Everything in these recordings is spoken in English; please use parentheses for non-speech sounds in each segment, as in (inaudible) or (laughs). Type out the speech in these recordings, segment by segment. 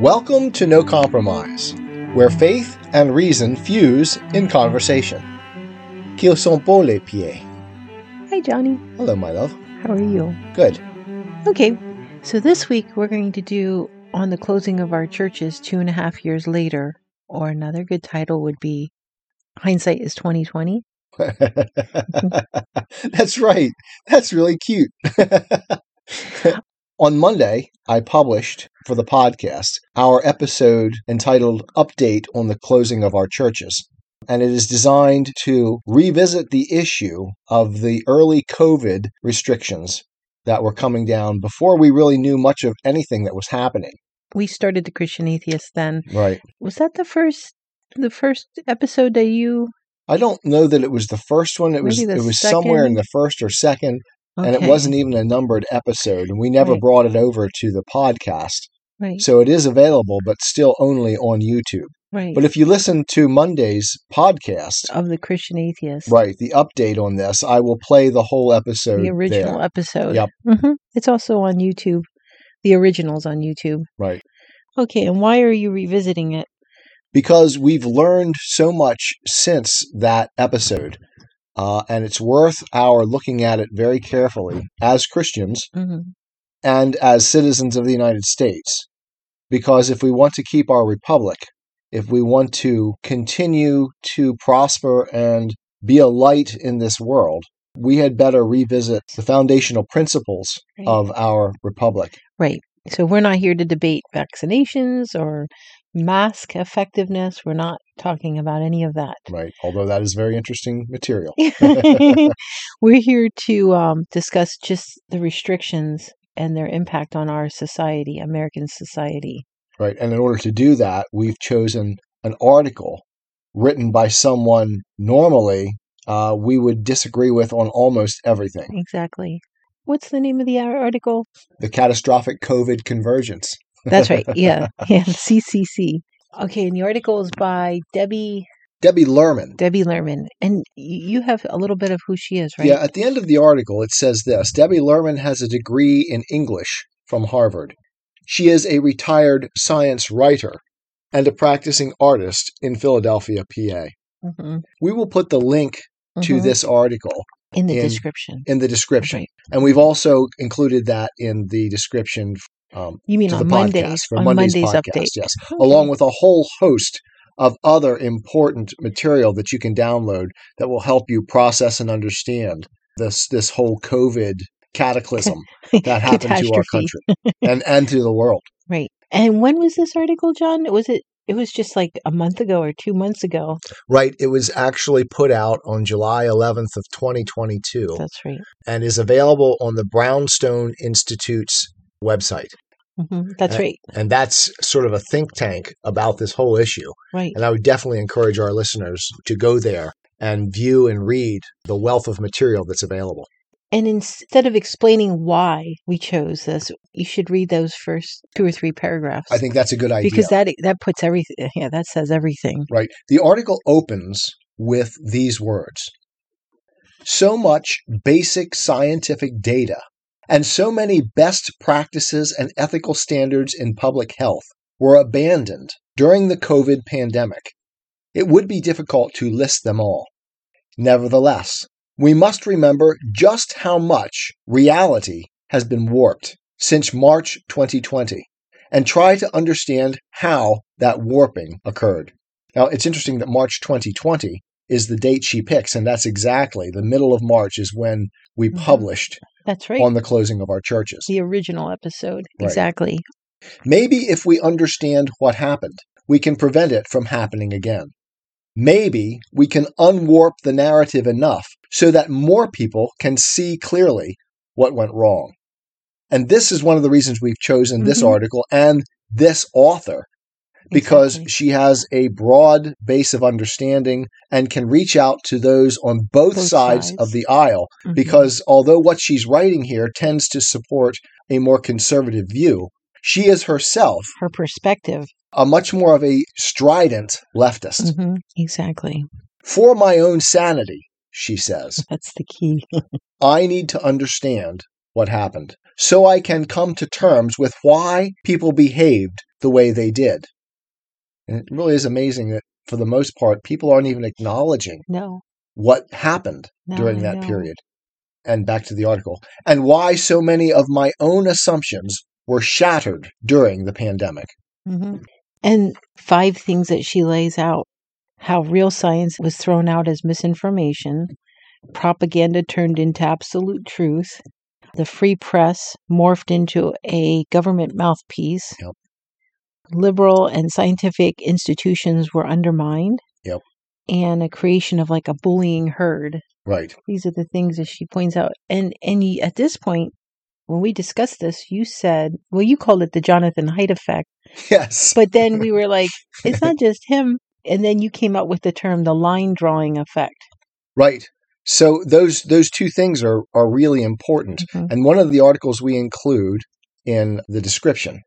Welcome to No Compromise, where faith and reason fuse in conversation. Qu'ils sont beaux les pieds. Hi, Johnny. Hello, my love. How are you? Good. Okay, so this week we're going to do on the closing of our churches two and a half years later, or another good title would be Hindsight is 2020. (laughs) (laughs) That's right. That's really cute. (laughs) On Monday, I published for the podcast our episode entitled Update on the Closing of Our Churches. And it is designed to revisit the issue of the early COVID restrictions that were coming down before we really knew much of anything that was happening. We started the Christian Atheist then. Right. Was that the first the first episode that you I don't know that it was the first one. It was Maybe the it was somewhere in the first or second, and it wasn't even a numbered episode. And we never Right. brought it over to the podcast. right, So it is available, but still only on YouTube. right. But if you listen to Monday's podcast, of the Christian Atheist. right, the update on this, I will play the whole episode. The original there. episode. Yep. hmm It's also on YouTube. The original's on YouTube. Right. Okay, and why are you revisiting it? Because we've learned so much since that episode. Uh, and it's worth our looking at it very carefully as Christians hmm and as citizens of the United States. Because if we want to keep our republic, if we want to continue to prosper and be a light in this world, we had better revisit the foundational principles Right. of our republic. Right. So we're not here to debate vaccinations or mask effectiveness. We're not talking about any of that. Right. Although that is very interesting material. (laughs) we're here to um, discuss just the restrictions and their impact on our society, American society. Right. And in order to do that, we've chosen an article written by someone normally uh, we would disagree with on almost everything. Exactly. What's the name of the article? The catastrophic COVID convergence. That's right. Yeah. (laughs) Yeah. (laughs) CCC. Okay. And the article is by Debbie Debbie Lerman. Debbie Lerman, and you have a little bit of who she is, right? Yeah, at the end of the article, it says this Debbie Lerman has a degree in English from Harvard. She is a retired science writer and a practicing artist in Philadelphia, PA. hmm We will put the link to this article in the in- description. in the description. Right. And we've also included that in the description um, You mean to on the Mondays? podcast for on Monday's, Monday's podcast, update. yes, Okay. along with a whole host of other important material that you can download that will help you process and understand this this whole COVID cataclysm (laughs) that happened to our country and and to the world. (laughs) Right. And when was this article, John? Was it? It was just like a month ago or two months ago. Right, it was actually put out on July 11th of 2022 That's right. and is available on the Brownstone Institute's website. Hmm That's Uh, right. And that's sort of a think tank about this whole issue. Right. And I would definitely encourage our listeners to go there and view and read the wealth of material that's available. And instead of explaining why we chose this, you should read those first two or three paragraphs. I think that's a good idea. because that that puts everything. Yeah, that says everything. right. The article opens with these words So much basic scientific data and so many best practices and ethical standards in public health were abandoned during the COVID pandemic. It would be difficult to list them all. Nevertheless, we must remember just how much reality has been warped since March 2020 and try to understand how that warping occurred. Now, it's interesting that March 2020 is the date she picks, and that's exactly the middle of March is when we Mhm. published That's right. on the closing of our churches. the original episode. Right. Exactly. Maybe if we understand what happened, we can prevent it from happening again. Maybe we can unwarp the narrative enough so that more people can see clearly what went wrong. And this is one of the reasons we've chosen this Mhm. article and this author because Exactly. she has a broad base of understanding and can reach out to those on both, Both sides, sides. of the aisle. Mhm. Because although what she's writing here tends to support a more conservative view, she is herself her perspective. a much more of a strident leftist. hmm Exactly. For my own sanity, she says, (laughs) That's the key. (laughs) I need to understand what happened so I can come to terms with why people behaved the way they did. And it really is amazing that for the most part, people aren't even acknowledging No. what happened No, during that know. period. And back to the article. And why so many of my own assumptions were shattered during the pandemic. hmm And five things that she lays out how real science was thrown out as misinformation, propaganda turned into absolute truth, the free press morphed into a government mouthpiece, Yep. Liberal and scientific institutions were undermined, Yep. and a creation of like a bullying herd. Right. These are the things that she points out. And and at this point, when we discussed this, you said, well, you called it the Jonathan Haidt effect. Yes. But then we were like, (laughs) it's not just him. And then you came up with the term the line drawing effect. Right. So those those two things are are really important. Mhm. And one of the articles we include in the description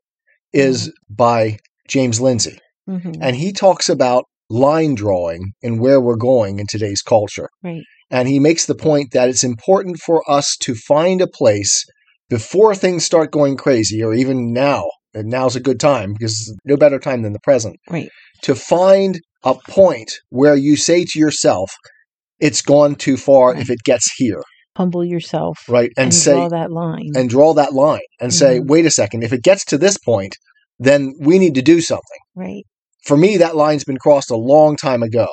is by James Lindsay. Mhm. And he talks about line drawing and where we're going in today's culture. Right. And he makes the point that it's important for us to find a place before things start going crazy, or even now. And now's a good time because no better time than the present Right. to find a point where you say to yourself, it's gone too far if it gets here, Humble yourself right? And, and, say, draw that line. and draw that line and say, Mhm. wait a second, if it gets to this point, then we need to do something. right. For me, that line's been crossed a long time ago.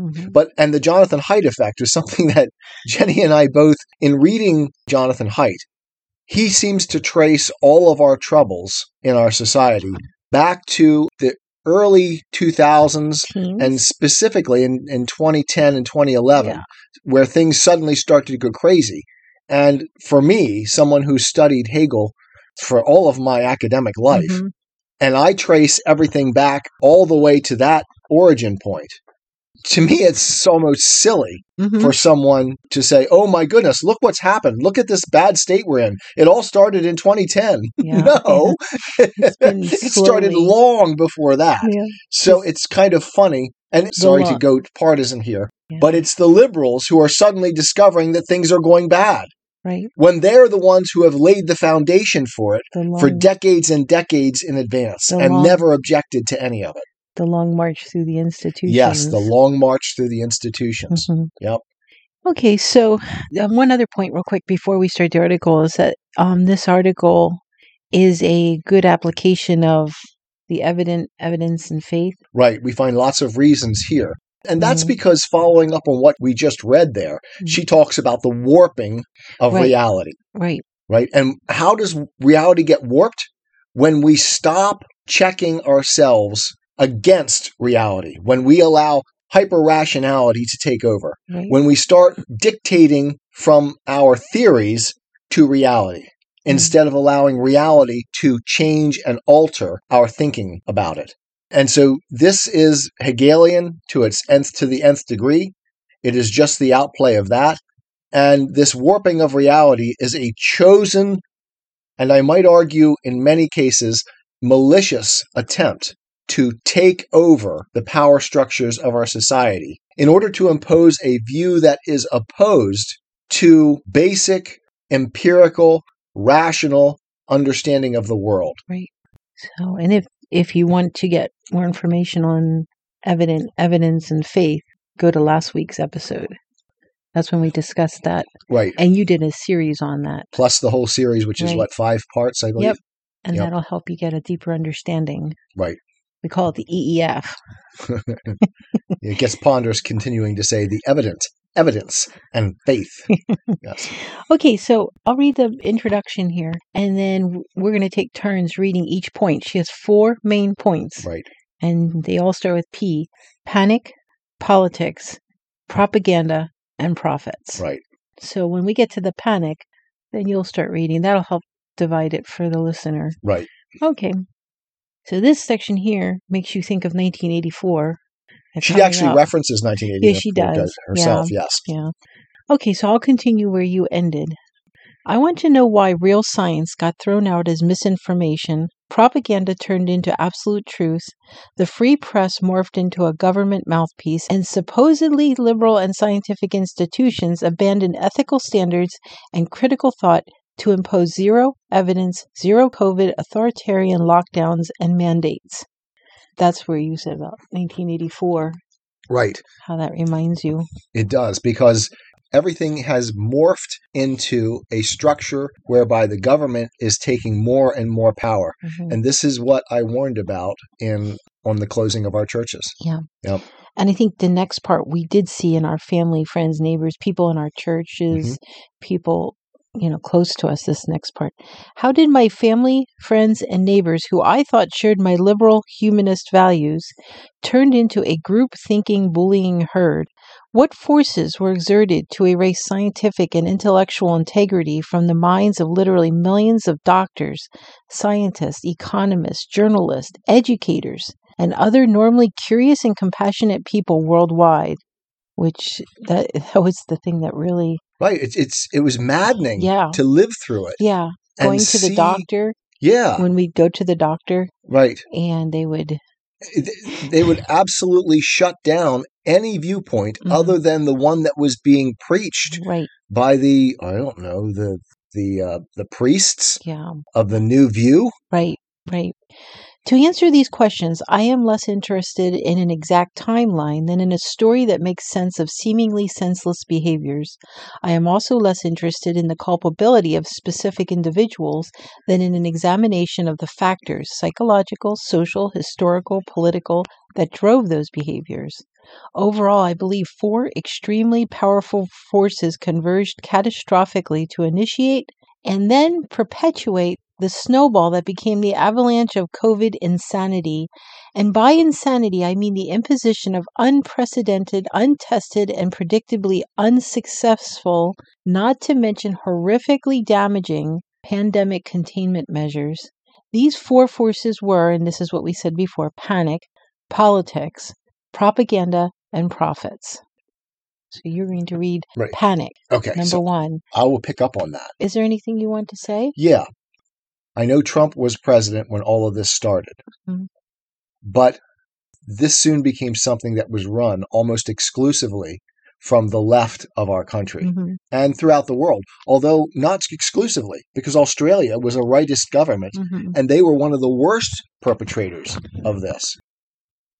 Mhm. But, and the Jonathan Haidt effect is (laughs) something that Jenny and I both, in reading Jonathan Haidt, he seems to trace all of our troubles in our society back to the early 2000s Teens. and specifically in, in 2010 and 2011, Yeah. where things suddenly started to go crazy. And for me, someone who studied Hegel for all of my academic life, Mhm. and I trace everything back all the way to that origin point. To me, it's almost silly Mhm. for someone to say, "Oh my goodness, look what's happened! Look at this bad state we're in. It all started in 2010." (laughs) Yeah. no, (laughs) it started long before that. Yeah. So it's kind of funny. And sorry to go partisan here, Yeah. but it's the liberals who are suddenly discovering that things are going bad Right. when they're the ones who have laid the foundation for it The for decades and decades in advance The and long- never objected to any of it. The long march through the institutions. Yes, the long march through the institutions. Mhm. Yep. Okay, so um, one other point, real quick, before we start the article, is that um, this article is a good application of the evident evidence and faith. Right. We find lots of reasons here. And that's Mhm. because following up on what we just read there, Mhm. she talks about the warping of Right. reality. Right. right? And how does reality get warped? When we stop checking ourselves against reality, when we allow hyper rationality to take over, Right. when we start dictating from our theories to reality. Mm-hmm. Instead of allowing reality to change and alter our thinking about it. And so this is Hegelian to its nth to the nth degree. It is just the outplay of that. And this warping of reality is a chosen, and I might argue in many cases, malicious attempt to take over the power structures of our society in order to impose a view that is opposed to basic, empirical, rational understanding of the world. Right. So, and if if you want to get more information on evident evidence and faith, go to last week's episode. That's when we discussed that, Right. and you did a series on that, Plus the whole series, which is what, five parts, I believe? Yep. and Yep. that'll help you get a deeper understanding. Right. We call it the EEF. (laughs) It gets ponderous continuing to say the evident, evidence, and faith. (laughs) yes. Okay, so I'll read the introduction here, and then we're going to take turns reading each point. She has four main points, Right. and they all start with P panic, politics, propaganda, and profits. Right. So when we get to the panic, then you'll start reading. That'll help divide it for the listener. Right. Okay. So this section here makes you think of 1984. and She actually up. references 1984. Yeah, she does. herself. Yes. Yeah. Okay, so I'll continue where you ended. I want to know why real science got thrown out as misinformation, propaganda turned into absolute truth, the free press morphed into a government mouthpiece, and supposedly liberal and scientific institutions abandoned ethical standards and critical thought to impose zero evidence, zero COVID authoritarian lockdowns and mandates. That's where you said about 1984, Right. how that reminds you. It does because everything has morphed into a structure whereby the government is taking more and more power. Mhm. And this is what I warned about in on the closing of our churches. Yeah. Yep. And I think the next part we did see in our family, friends, neighbors, people in our churches, people, you know, close to us, this next part. How did my family, friends, and neighbors, who I thought shared my liberal humanist values, turned into a group thinking, bullying herd? What forces were exerted to erase scientific and intellectual integrity from the minds of literally millions of doctors, scientists, economists, journalists, educators, and other normally curious and compassionate people worldwide? Which that (laughs) that was the thing that really Right. It's it's it was maddening Yeah. to live through it. yeah and going to the doctor Yeah. when we'd go to the doctor Right. and they would They would absolutely shut down any viewpoint Mhm. other than the one that was being preached right by the I don't know the the uh, the priests yeah of the New View. right right to answer these questions i am less interested in an exact timeline than in a story that makes sense of seemingly senseless behaviors. I am also less interested in the culpability of specific individuals than in an examination of the factors psychological social historical political that drove those behaviors. Overall, I believe four extremely powerful forces converged catastrophically to initiate and then perpetuate the snowball that became the avalanche of COVID insanity. And by insanity, I mean the imposition of unprecedented, untested, and predictably unsuccessful, not to mention horrifically damaging, pandemic containment measures. These four forces were, and this is what we said before panic, politics, propaganda, and profits. So you're going to read Right. panic, Okay, number so one. I will pick up on that. Is there anything you want to say? Yeah, I know Trump was president when all of this started, Mhm. but this soon became something that was run almost exclusively from the left of our country hmm and throughout the world, although not exclusively, because Australia was a rightist government hmm and they were one of the worst perpetrators of this.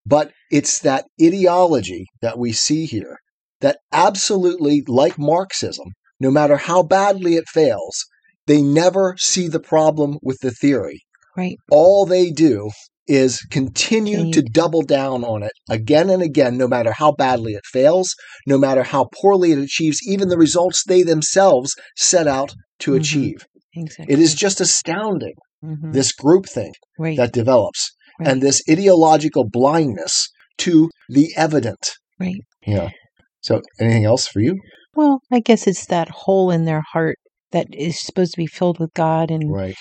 But it's that ideology that we see here that absolutely, like Marxism, no matter how badly it fails, they never see the problem with the theory. Right. All they do is continue to double down on it again and again, no matter how badly it fails, no matter how poorly it achieves even the results they themselves set out to Mhm. achieve. Exactly. It is just astounding, Mhm. this groupthink right. that develops Right. and this ideological blindness to the evident. Right. Yeah. So, anything else for you? Well, I guess it's that hole in their heart that is supposed to be filled with God, and Right.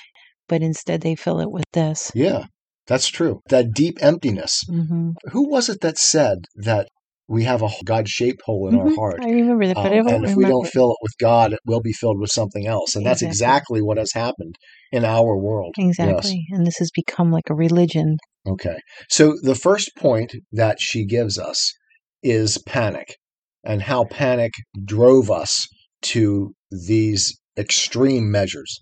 but instead they fill it with this. Yeah, that's true. That deep emptiness. hmm Who was it that said that we have a God shaped hole in our heart? I remember that, but Um, and if we don't fill it with God, it will be filled with something else. And that's Exactly. exactly what has happened in our world. Yes. exactly, and this has become like a religion. Okay. So the first point that she gives us is panic and how panic drove us to these extreme measures.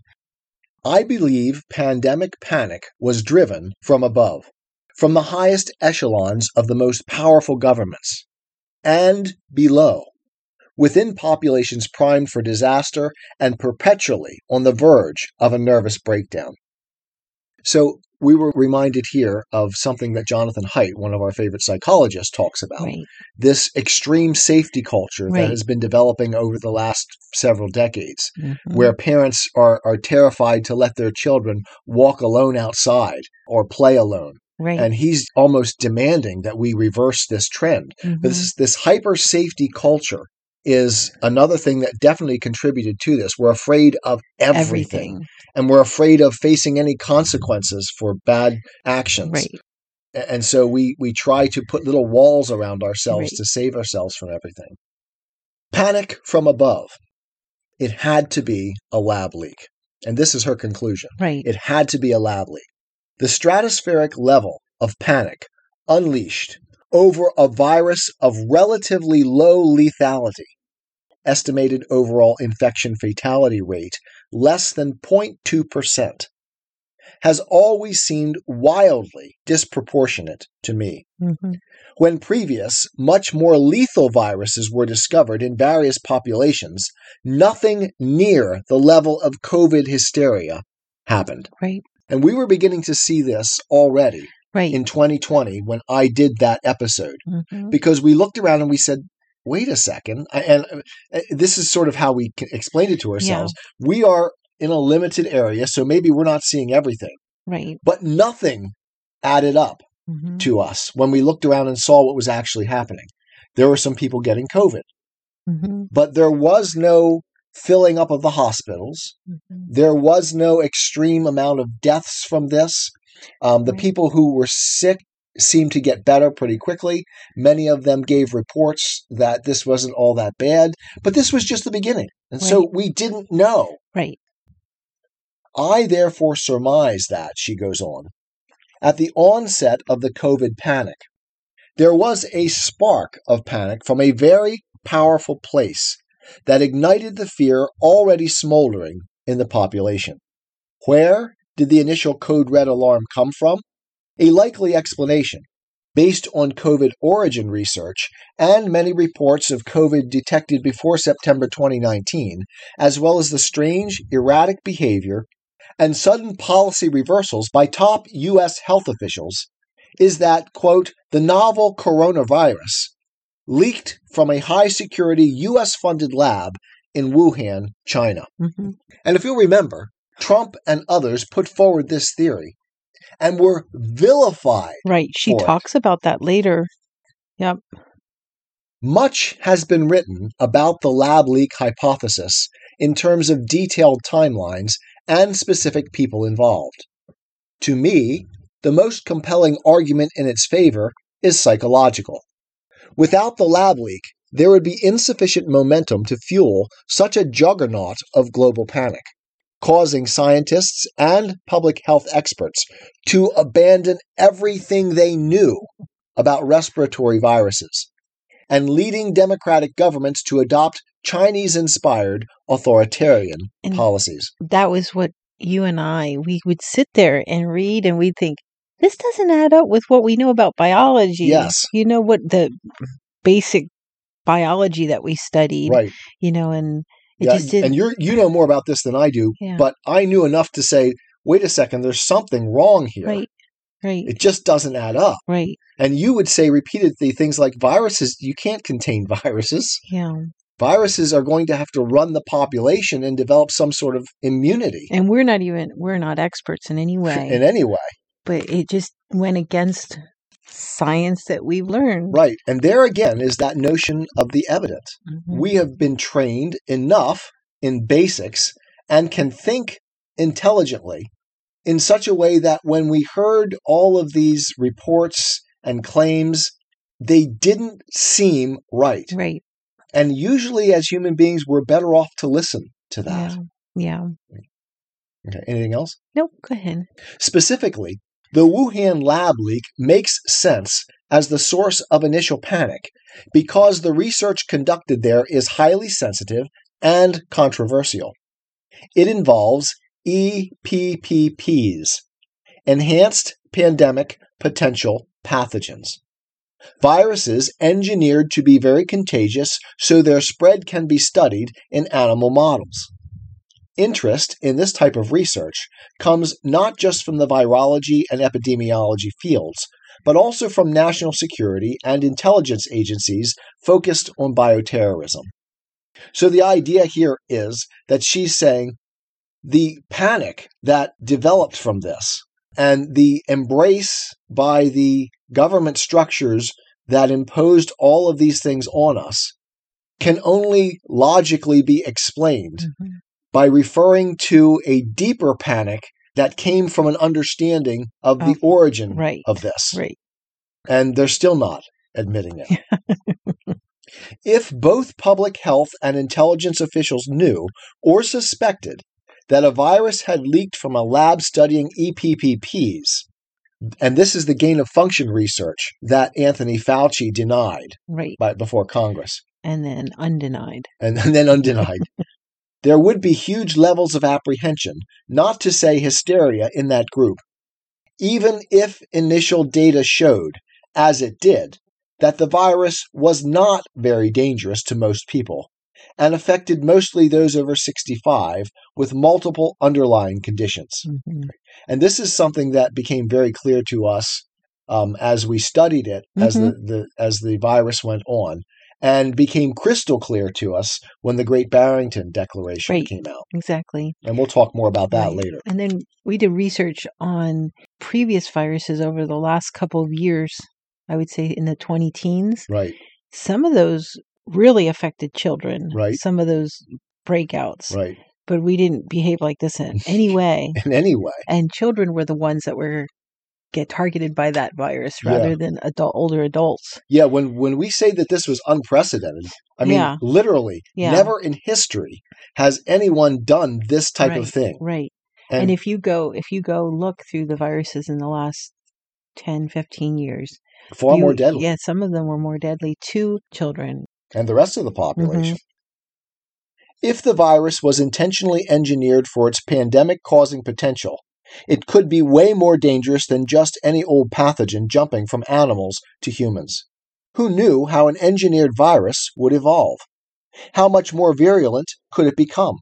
I believe pandemic panic was driven from above, from the highest echelons of the most powerful governments, and below, within populations primed for disaster and perpetually on the verge of a nervous breakdown. So we were reminded here of something that Jonathan Haidt, one of our favorite psychologists, talks about Right. this extreme safety culture Right. that has been developing over the last several decades, Mhm. where parents are, are terrified to let their children walk alone outside or play alone. right. And he's almost demanding that we reverse this trend. Mhm. This, this hyper safety culture is another thing that definitely contributed to this. We're afraid of everything and we're afraid of facing any consequences for bad actions. Right. And so we we try to put little walls around ourselves Right. to save ourselves from everything. Panic from above. It had to be a lab leak. And this is her conclusion. Right. It had to be a lab leak. The stratospheric level of panic unleashed over a virus of relatively low lethality, estimated overall infection fatality rate less than 0.2%, has always seemed wildly disproportionate to me. hmm When previous, much more lethal viruses were discovered in various populations, nothing near the level of COVID hysteria happened. Right. And we were beginning to see this already Right. in 2020 when I did that episode hmm because we looked around and we said, wait a second. And uh, this is sort of how we explained it to ourselves. We are in a limited area, so maybe we're not seeing everything, Right. but nothing added up hmm to us when we looked around and saw what was actually happening. There were some people getting COVID, hmm but there was no filling up of the hospitals. hmm There was no extreme amount of deaths from this. Um, the Right. people who were sick seemed to get better pretty quickly. Many of them gave reports that this wasn't all that bad, but this was just the beginning. And so we didn't know. Right. I therefore surmise that, she goes on, at the onset of the COVID panic, there was a spark of panic from a very powerful place that ignited the fear already smoldering in the population. Where did the initial code red alarm come from? A likely explanation, based on COVID origin research and many reports of COVID detected before September 2019, as well as the strange, erratic behavior and sudden policy reversals by top U.S. health officials, is that, quote, the novel coronavirus leaked from a high security U.S. funded lab in Wuhan, China. hmm And if you'll remember, Trump and others put forward this theory and were vilified. Right. She for it. talks about that later. Yep. Much has been written about the lab leak hypothesis in terms of detailed timelines and specific people involved. To me, the most compelling argument in its favor is psychological. Without the lab leak, there would be insufficient momentum to fuel such a juggernaut of global panic, causing scientists and public health experts to abandon everything they knew about respiratory viruses and leading democratic governments to adopt Chinese inspired authoritarian And policies. that was what you and I, we would sit there and read and we'd think, this doesn't add up with what we know about biology. Yes. You know what the basic biology that we studied, Right. you know, and it Yeah, just didn't. and you're you know more about this than I do, Yeah. but I knew enough to say, wait a second, there's something wrong here. right. Right. It just doesn't add up. right. And you would say repeatedly things like viruses, you can't contain (laughs) viruses. Yeah. Viruses are going to have to run the population and develop some sort of immunity And we're not even, we're not experts in any way, in any way. but it just went against science that we've learned. Right. And there again is that notion of the evident. Mhm. we have been trained enough in basics and can think intelligently in such a way that when we heard all of these reports and claims, they didn't seem right. Right. And usually, as human beings, we're better off to listen to that. Yeah. Yeah. Okay. Anything else? Nope. Go ahead. Specifically, the Wuhan lab leak makes sense as the source of initial panic because the research conducted there is highly sensitive and controversial. It involves EPPPs, Enhanced Pandemic Potential Pathogens. Viruses engineered to be very contagious so their spread can be studied in animal models. Interest in this type of research comes not just from the virology and epidemiology fields, but also from national security and intelligence agencies focused on bioterrorism. So the idea here is that she's saying the panic that developed from this and the embrace by the government structures that imposed all of these things on us can only logically be explained Mhm. By referring to a deeper panic that came from an understanding of the Of- origin right. of this. Right. And they're still not admitting it. (laughs) if both public health and intelligence officials knew or suspected that a virus had leaked from a lab studying EPPPs, and this is the gain of function research that Anthony Fauci denied Right. by, before Congress And then undenied. and, (laughs) and then undenied. There would be huge levels of apprehension, not to say hysteria, in that group. Even if initial data showed, as it did, that the virus was not very dangerous to most people and affected mostly those over 65 with multiple underlying conditions. Mhm. And this is something that became very clear to us um, as we studied it as the, the as the virus went on, and became crystal clear to us when the Great Barrington Declaration Right. came out. Exactly. And we'll talk more about that Right. later. And then we did research on previous viruses over the last couple of years, I would say in the 20 teens. Right. Some of those really affected children, Right. some of those breakouts, Right. but we didn't behave like this in (laughs) any way. In any way. And children were the ones that were get targeted by that virus Yeah. rather than adult older adults. Yeah, when when we say that this was unprecedented, I mean Yeah. literally, Yeah. never in history has anyone done this type of thing. Right. And, And, if you go if you go look through the viruses in the last 10, 15 years, far you- more deadly. Yeah, some of them were more deadly to children. and the rest of the mm-hmm. population. If the virus was intentionally engineered for its pandemic causing potential, it could be way more dangerous than just any old pathogen jumping from animals to humans. Who knew how an engineered virus would evolve? How much more virulent could it become?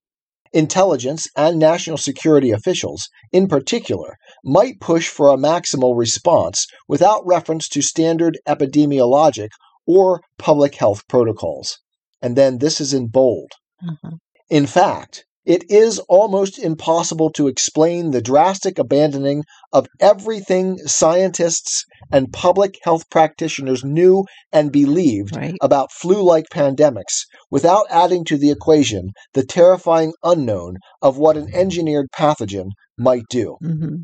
Intelligence and national security officials, in particular, might push for a maximal response without reference to standard epidemiologic or public health protocols. And then this is in bold. Uh-huh. In fact, it is almost impossible to explain the drastic abandoning of everything scientists and public health practitioners knew and believed Right. about flu like pandemics without adding to the equation the terrifying unknown of what an engineered pathogen might do hmm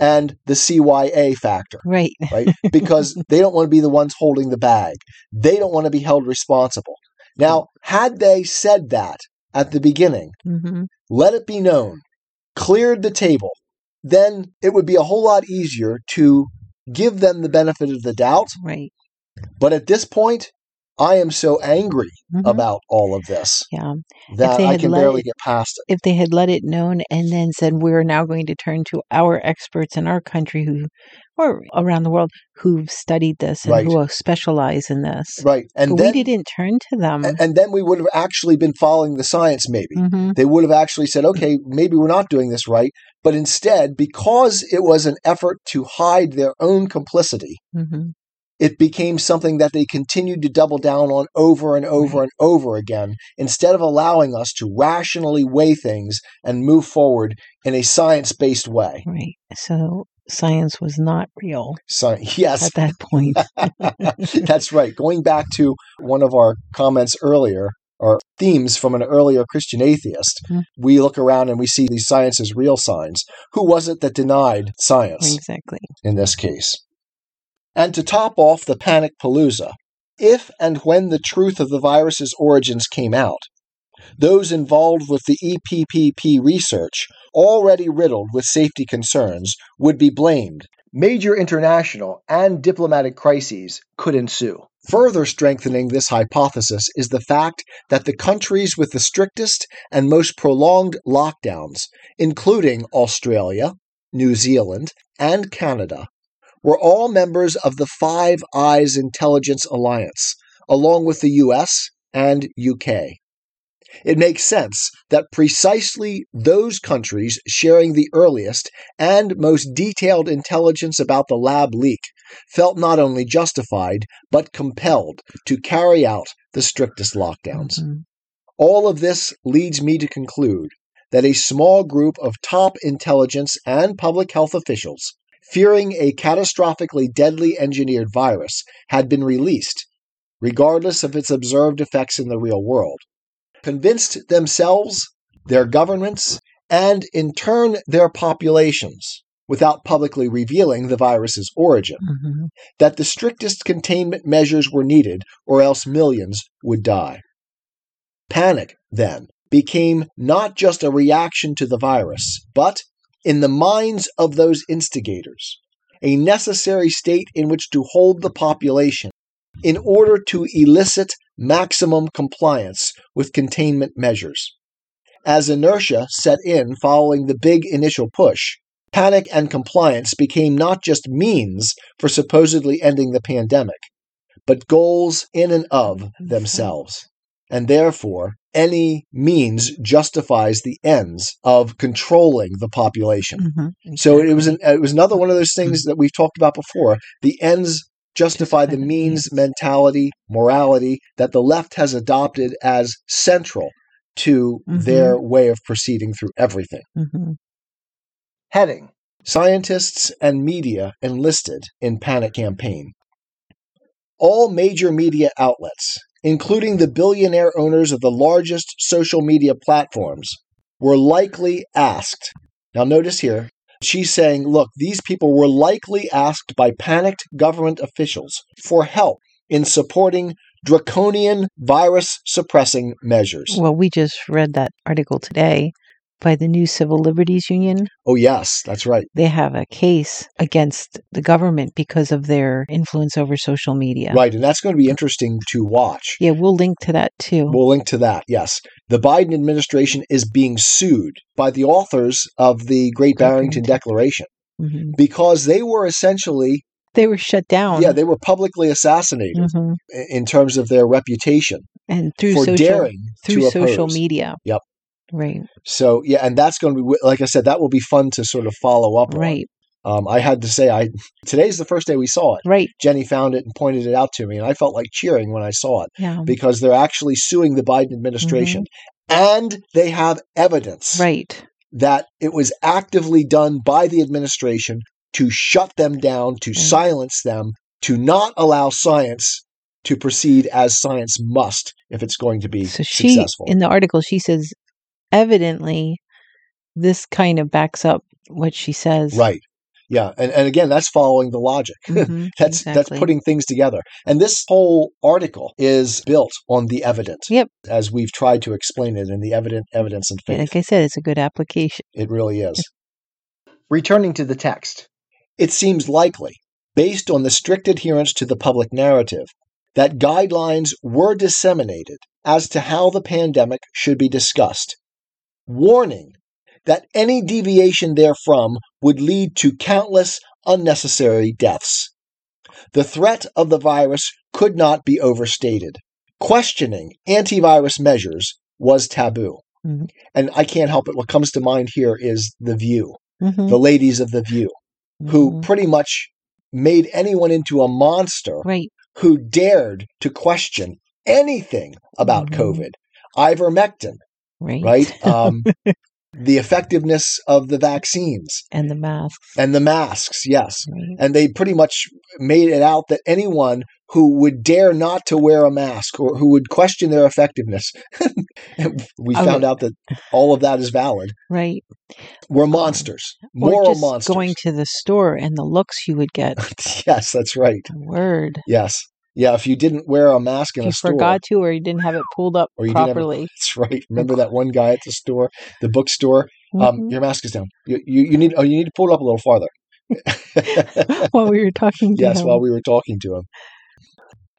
and the CYA factor Right. right? Because (laughs) they don't want to be the ones holding the bag. They don't want to be held responsible. Now, had they said that at the beginning, hmm let it be known, cleared the table, then it would be a whole lot easier to give them the benefit of the doubt. Right. But at this point, I am so angry Mhm. about all of this Yeah. that I can barely it- get past it. If they had let it known and then said we're now going to turn to our experts in our country who or around the world who've studied this and Right. who specialize in this. Right. And then we didn't turn to them. and, and then we would have actually been following the science maybe. hmm they would have actually said, okay, maybe we're not doing this right. But instead, because it was an effort to hide their own complicity, hmm it became something that they continued to double down on over and over Right. and over again, instead of allowing us to rationally weigh things and move forward in a science based way. Right. So science was not real yes, at that point. (laughs) That's right. Going back to one of our comments earlier, or themes from an earlier Christian atheist, Mhm. we look around and we see these science as real signs. Who was it that denied science exactly. in this case? And to top off the panic palooza, if and when the truth of the virus's origins came out, those involved with the EPPP research, already riddled with safety concerns, would be blamed. Major international and diplomatic crises could ensue. Further strengthening this hypothesis is the fact that the countries with the strictest and most prolonged lockdowns, including Australia, New Zealand, and Canada, were all members of the Five Eyes Intelligence Alliance, along with the US and UK. It makes sense that precisely those countries sharing the earliest and most detailed intelligence about the lab leak felt not only justified, but compelled to carry out the strictest lockdowns. Mhm. All of this leads me to conclude that a small group of top intelligence and public health officials, fearing a catastrophically deadly engineered virus, had been released, regardless of its observed effects in the real world, convinced themselves, their governments, and in turn their populations, without publicly revealing the virus's origin, Mhm. that the strictest containment measures were needed, or else millions would die. Panic, then, became not just a reaction to the virus, but, in the minds of those instigators, a necessary state in which to hold the population in order to elicit maximum compliance with containment measures. As inertia set in following the big initial push, panic and compliance became not just means for supposedly ending the pandemic, but goals in and of themselves. And therefore, any means justifies the ends of controlling the population. Mhm, So it was an, it was another one of those things that we've talked about before. The ends justify the means means. mentality, morality that the left has adopted as central to Mhm. their way of proceeding through everything. Mhm. Heading Scientists and media enlisted in panic campaign. All major media outlets, including the billionaire owners of the largest social media platforms, were likely asked. Now, notice here, she's saying, look, these people were likely asked by panicked government officials for help in supporting draconian virus suppressing measures. Well, we just read that article today by the new Civil Liberties Union. Oh, yes, that's right. They have a case against the government because of their influence over social media. Right. And that's going to be interesting to watch. Yeah, we'll link to that too. We'll link to that. Yes. The Biden administration is being sued by the authors of the Great Barrington. Declaration Mhm. because they were essentially, They were shut down. yeah, they were publicly assassinated Mhm. in terms of their reputation and through for social daring through social oppose. media. Yep. Right. So, yeah, and that's going to be, like I said, that will be fun to sort of follow up Right. on. Um, I had to say, I today's the first day we saw it. Right. Jenny found it and pointed it out to me, and I felt like cheering when I saw it. Yeah. because they're actually suing the Biden administration and they have evidence Mm-hmm. Right. that it was actively done by the administration to shut them down, to Right. silence them, to not allow science to proceed as science must if it's going to be So she successful. in the article she says evidently this kind of backs up what she says. right. Yeah, and, and again, that's following the logic. Mhm, (laughs) that's that's putting things together. And this whole article is built on the evidence. Yep. As we've tried to explain it in the evident evidence and faith. Like I said, it's a good application. It really is. Returning to the text, it seems likely, based on the strict adherence to the public narrative, that guidelines were disseminated as to how the pandemic should be discussed, warning that any deviation therefrom would lead to countless unnecessary deaths. The threat of the virus could not be overstated. Questioning antivirus measures was taboo. Mhm. And I can't help it. What comes to mind here is The View, Mhm, the ladies of The View, who mhm. pretty much made anyone into a monster right. who dared to question anything about Mhm. COVID. Ivermectin, Right. right? (laughs) Um, the effectiveness of the vaccines and the masks. and the masks, yes. Right. And they pretty much made it out that anyone who would dare not to wear a mask or who would question their effectiveness, (laughs) we Oh. found out that all of that is valid, Right. were monsters, Or moral monsters. going to the store and the looks you would get. (laughs) yes, that's right. Word. Yes. Yeah, if you didn't wear a mask in You a store, you forgot to, or you didn't have it pulled up Or you didn't have properly. (laughs) that's right. Remember that one guy at the store, the bookstore? Um, Mhm. your mask is down. You, you, you need oh you need to pull it up a little farther. (laughs) While we were talking to yes, him. while we were talking to him.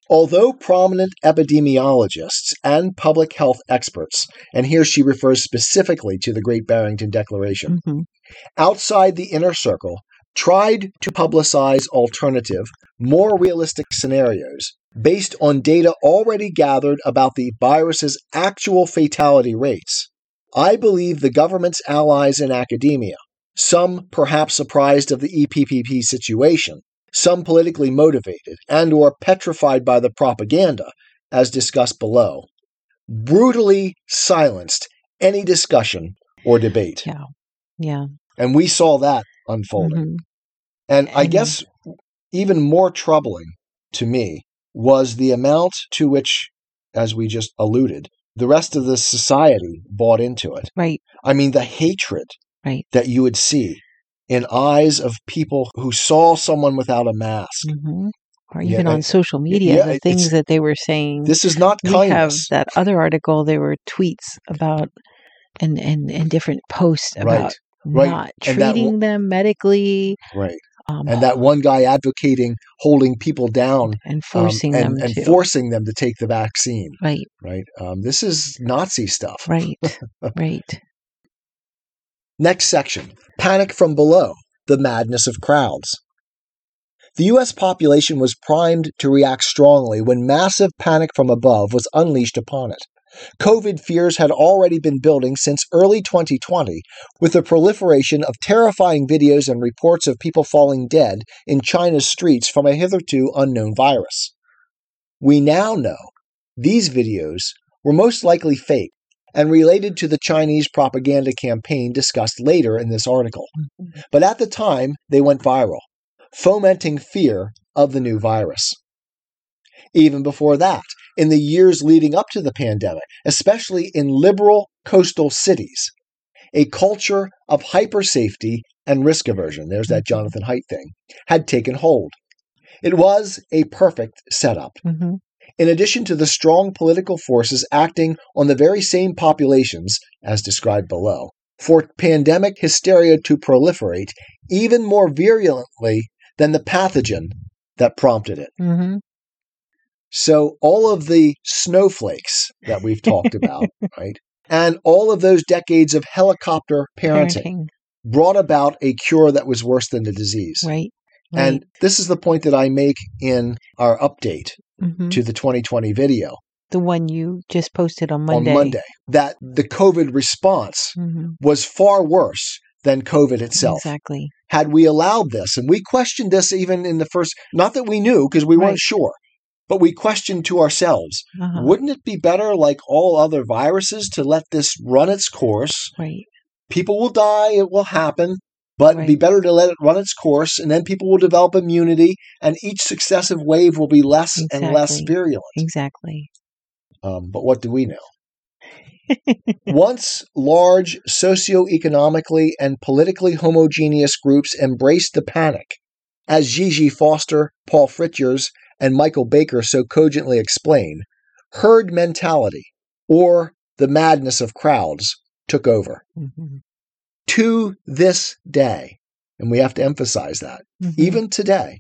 Although prominent epidemiologists and public health experts, and here she refers specifically to the Great Barrington Declaration, Mhm. outside the inner circle, tried to publicize alternative, more realistic scenarios based on data already gathered about the virus's actual fatality rates. I believe the government's allies in academia, some perhaps surprised of the EPPP situation, some politically motivated and or petrified by the propaganda as discussed below, brutally silenced any discussion or debate. Yeah. Yeah. And we saw that unfolding. Mhm. And I guess even more troubling to me was the amount to which, as we just alluded, the rest of the society bought into it. Right. I mean, the hatred Right. that you would see in eyes of people who saw someone without a mask. hmm Or Yeah, even I- on social media, yeah, the things that they were saying. This is not we have that other article. There were tweets about and and and different posts about right. not And that treating them medically, Right. Um, and that one guy advocating holding people down and um, forcing and, them and to. forcing them to take the vaccine. right, Right. Um, this is Nazi stuff. right, (laughs) right. Next section Panic from below, the madness of crowds. The U.S. population was primed to react strongly when massive panic from above was unleashed upon it. COVID fears had already been building since early 2020 with the proliferation of terrifying videos and reports of people falling dead in China's streets from a hitherto unknown virus. We now know these videos were most likely fake and related to the Chinese propaganda campaign discussed later in this article. Mm-hmm. But at the time, they went viral, fomenting fear of the new virus. Even before that, in the years leading up to the pandemic, especially in liberal coastal cities, a culture of hyper safety and risk aversion, there's that Jonathan Haidt thing, had taken hold. It was a perfect setup. hmm In addition to the strong political forces acting on the very same populations, as described below, for pandemic hysteria to proliferate even more virulently than the pathogen that prompted it. hmm So, all of the snowflakes that we've (laughs) talked about, right? And all of those decades of helicopter parenting, Parenting. brought about a cure that was worse than the disease. Right. And this is the point that I make in our update hmm to the 2020 video. the one you just posted on Monday. on Monday that the COVID response hmm was far worse than COVID itself. Exactly. Had we allowed this, and we questioned this even in the first, not that we knew because we Right. weren't sure, but we question to ourselves Uh-huh. wouldn't it be better, like all other viruses, to let this run its course? Right. People will die, it will happen. But it'd be better to let it run its course, and then people will develop immunity, and each successive wave will be less and less virulent. Exactly. Um, but what do we know? (laughs) Once large socioeconomically and politically homogeneous groups embraced the panic, as Gigi Foster, Paul Frijters, and Michael Baker so cogently explain, herd mentality, or the madness of crowds, took over. Mhm. To this day, and we have to emphasize that, Mhm. even today,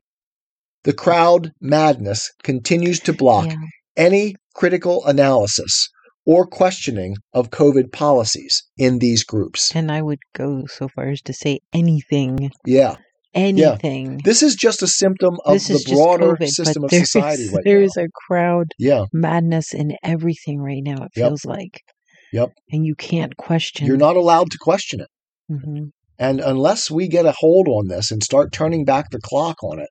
the crowd madness continues to block Yeah. any critical analysis or questioning of COVID policies in these groups. And I would go so far as to say anything, Yeah. Anything. This is just a symptom of this the broader COVID, system of society right (laughs) there now. is a crowd yeah. madness in everything right now. It Yep. feels like. Yep. And you can't question. You're not allowed to question it. hmm And unless we get a hold on this and start turning back the clock on it,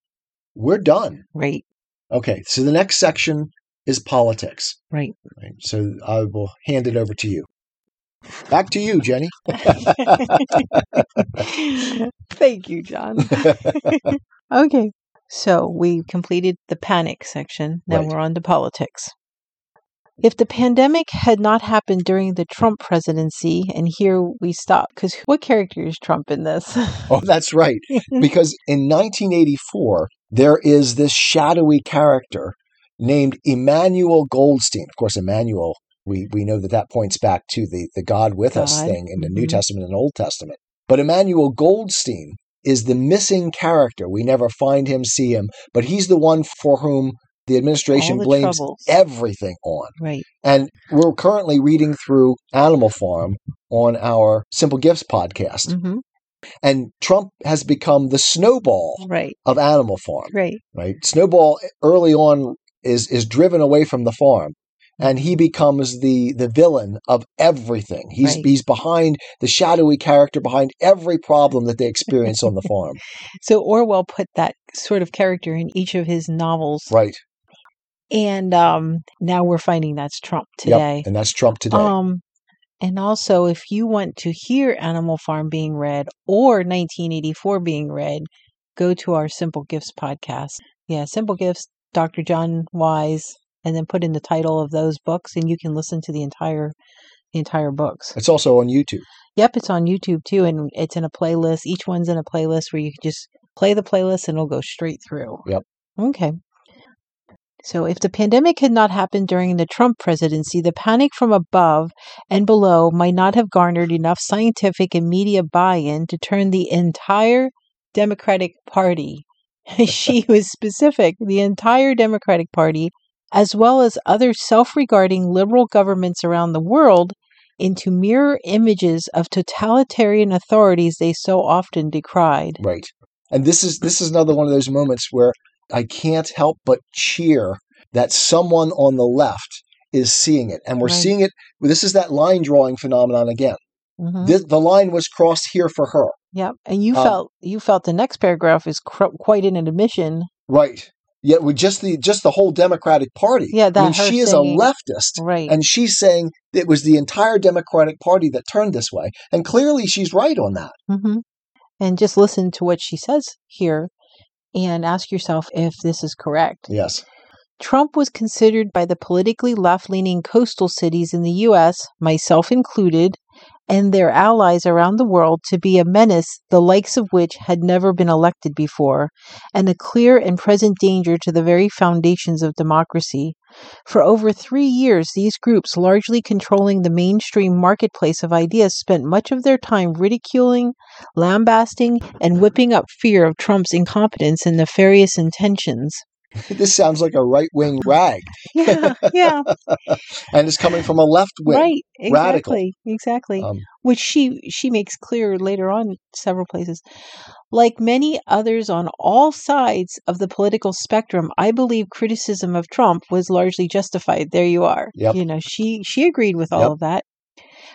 we're done. Right. Okay. So the next section is politics. Right. Right. So I will hand it over to you. Back to you, Jenny. (laughs) Thank you, John. (laughs) okay. So we completed the panic section. Now Right. we're on to politics. If the pandemic had not happened during the Trump presidency, and here we stop, because what character is Trump in this? Oh, that's right. (laughs) because in 1984, there is this shadowy character named Emmanuel Goldstein. Of course, Emmanuel, we, we know that that points back to the, the God with us thing in the New mhm. Testament and Old Testament. But Emmanuel Goldstein is the missing character. We never find him, see him, but he's the one for whom the administration the blames troubles. everything on. right. And we're currently reading through Animal Farm on our Simple Gifts podcast. hmm And Trump has become the snowball Right. of Animal Farm, Right. right? Snowball early on is is driven away from the farm, and he becomes the the villain of everything. He's Right. he's behind the shadowy character behind every problem that they experience on the (laughs) farm. So Orwell put that sort of character in each of his novels. Right. And um, now we're finding that's Trump today. Yep. And that's Trump today. Um, and also, if you want to hear Animal Farm being read or 1984 being read, go to our Simple Gifts podcast. Yeah, Simple Gifts, Dr. John Wise, and then put in the title of those books, and you can listen to the entire the entire books. it's also on YouTube. Yep, it's on YouTube too, and it's in a playlist. Each one's in a playlist where you can just play the playlist and it'll go straight through. Yep. Okay. So, if the pandemic had not happened during the Trump presidency, the panic from above and below might not have garnered enough scientific and media buy in to turn the entire Democratic Party. (laughs) she was specific, the entire Democratic Party, as well as other self regarding liberal governments around the world, into mirror images of totalitarian authorities they so often decried. Right. And this is this is another one of those moments where I can't help but cheer that someone on the left is seeing it. And we're Right. seeing it this is that line drawing phenomenon again. Mhm. This, the line was crossed here for her. Yep, and you Um, felt you felt the next paragraph is cr- quite an admission. Right. Yet with just the just the whole Democratic Party. Yeah, I that mean, her she is a leftist. Right. And she's saying it was the entire Democratic Party that turned this way. And clearly she's right on that. hmm And just listen to what she says here and ask yourself if this is correct. Yes. Trump was considered by the politically left leaning coastal cities in the U.S., myself included, and their allies around the world to be a menace the likes of which had never been elected before, and a clear and present danger to the very foundations of democracy. For over three years, these groups, largely controlling the mainstream marketplace of ideas, spent much of their time ridiculing, lambasting, and whipping up fear of Trump's incompetence and nefarious intentions. (laughs) This sounds like a right wing (laughs) rag. Yeah, yeah, (laughs) And it's coming from a left wing. right, radical. exactly, exactly. Um, Which she she makes clear later on several places. Like many others on all sides of the political spectrum, I believe criticism of Trump was largely justified. There you are. Yep. You know, she she agreed with all Yep. of that.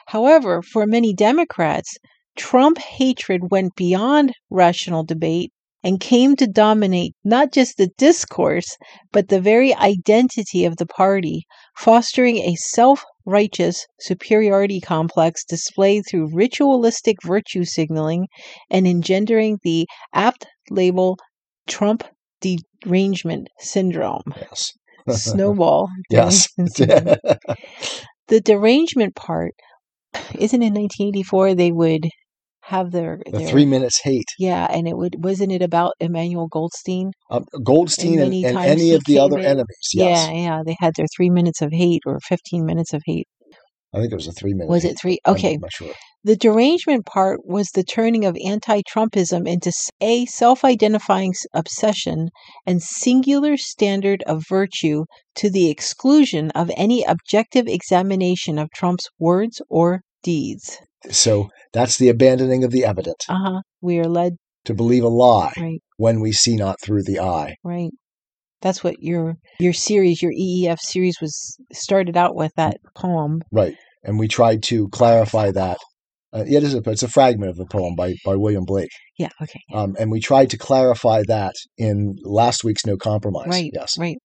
However, for many Democrats, Trump hatred went beyond rational debate and came to dominate not just the discourse, but the very identity of the party, fostering a self righteous superiority complex displayed through ritualistic virtue signaling and engendering the apt label Trump derangement syndrome. yes. (laughs) Snowball. yes. (laughs) the derangement part isn't in 1984 they would have their, the their three minutes hate. yeah and it would wasn't it about emmanuel goldstein Um, Goldstein and, and any of the other in- enemies. Yes. yeah yeah they had their three minutes of hate or 15 minutes of hate I think it was a three minute. was hate. it three I'm okay not sure. the derangement part was the turning of anti-trumpism into a self-identifying obsession and singular standard of virtue to the exclusion of any objective examination of trump's words or deeds So that's the abandoning of the evident uh-huh we are led to believe a lie right when we see not through the eye. right that's what your your series your eef series was started out with that poem Right. And we tried to clarify that. Uh, it is a, it's a fragment of the poem by, by William Blake. yeah okay Um, and we tried to clarify that in last week's No Compromise. Right, Yes. right.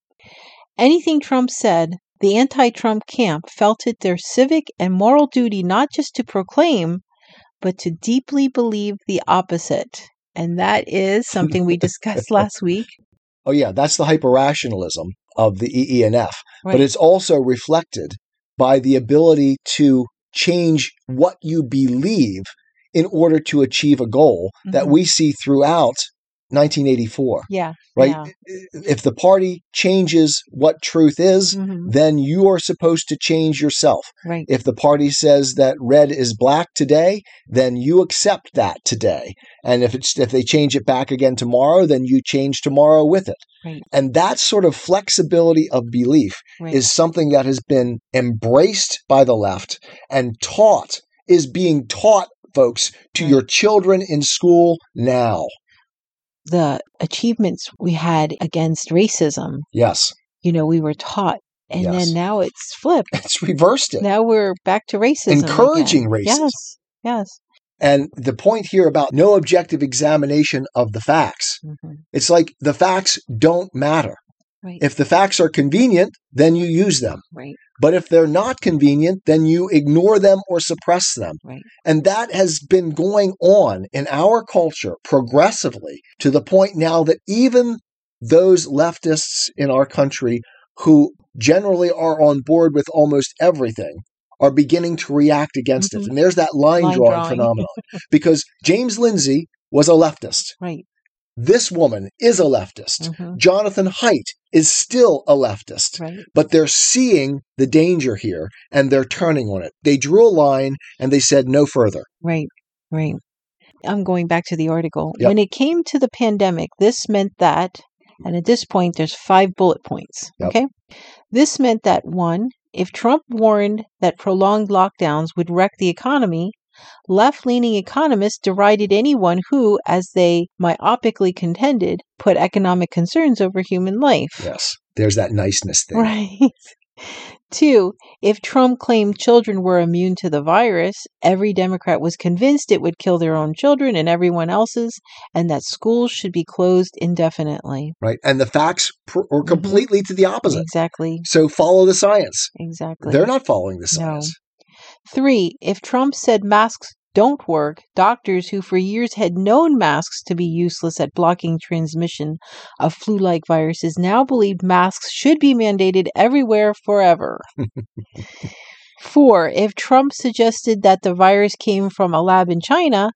Anything Trump said, the anti Trump camp felt it their civic and moral duty not just to proclaim, but to deeply believe the opposite. And that is something we discussed (laughs) last week. Oh, yeah. That's the hyper-rationalism of the EENF. Right. But it's also reflected by the ability to change what you believe in order to achieve a goal that Mhm. we see throughout 1984. yeah. Right? Yeah. If the party changes what truth is, mhm, then you are supposed to change yourself. Right. If the party says that red is black today, then you accept that today. And if it's if they change it back again tomorrow, then you change tomorrow with it. Right. And that sort of flexibility of belief Right. is something that has been embraced by the left and taught is being taught folks to Right. your children in school now. The achievements we had against racism, Yes. you know, we were taught. And Yes. then now it's (laughs) flipped. It's reversed it. Now we're back to racism. Encouraging again. racism. Yes. Yes. And the point here about no objective examination of the facts, mhm, it's like the facts don't matter. Right. If the facts are convenient, then you use them. right. But if they're not convenient, then you ignore them or suppress them. Right. And that has been going on in our culture progressively to the point now that even those leftists in our country who generally are on board with almost everything are beginning to react against Mhm. it. And there's that line, Line drawing drawing. phenomenon. because James Lindsay was a leftist. Right. This woman is a leftist. mhm, Jonathan Haidt is still a leftist Right. but they're seeing the danger here and they're turning on it. They drew a line and they said no further. Right, right. I'm going back to the article. Yep. When it came to the pandemic, this meant that, and at this point, there's five bullet points. Yep. Okay. This meant that one, if Trump warned that prolonged lockdowns would wreck the economy, left leaning economists derided anyone who, as they myopically contended, put economic concerns over human life. Yes. There's that niceness thing. Right. (laughs) Two, if Trump claimed children were immune to the virus, every Democrat was convinced it would kill their own children and everyone else's, and that schools should be closed indefinitely. Right. And the facts pr- are Mhm. completely to the opposite. Exactly. So follow the science. Exactly. They're not following the No. science. Three, if Trump said masks don't work, doctors who for years had known masks to be useless at blocking transmission of flu like viruses now believed masks should be mandated everywhere forever. (laughs) Four, if Trump suggested that the virus came from a lab in China,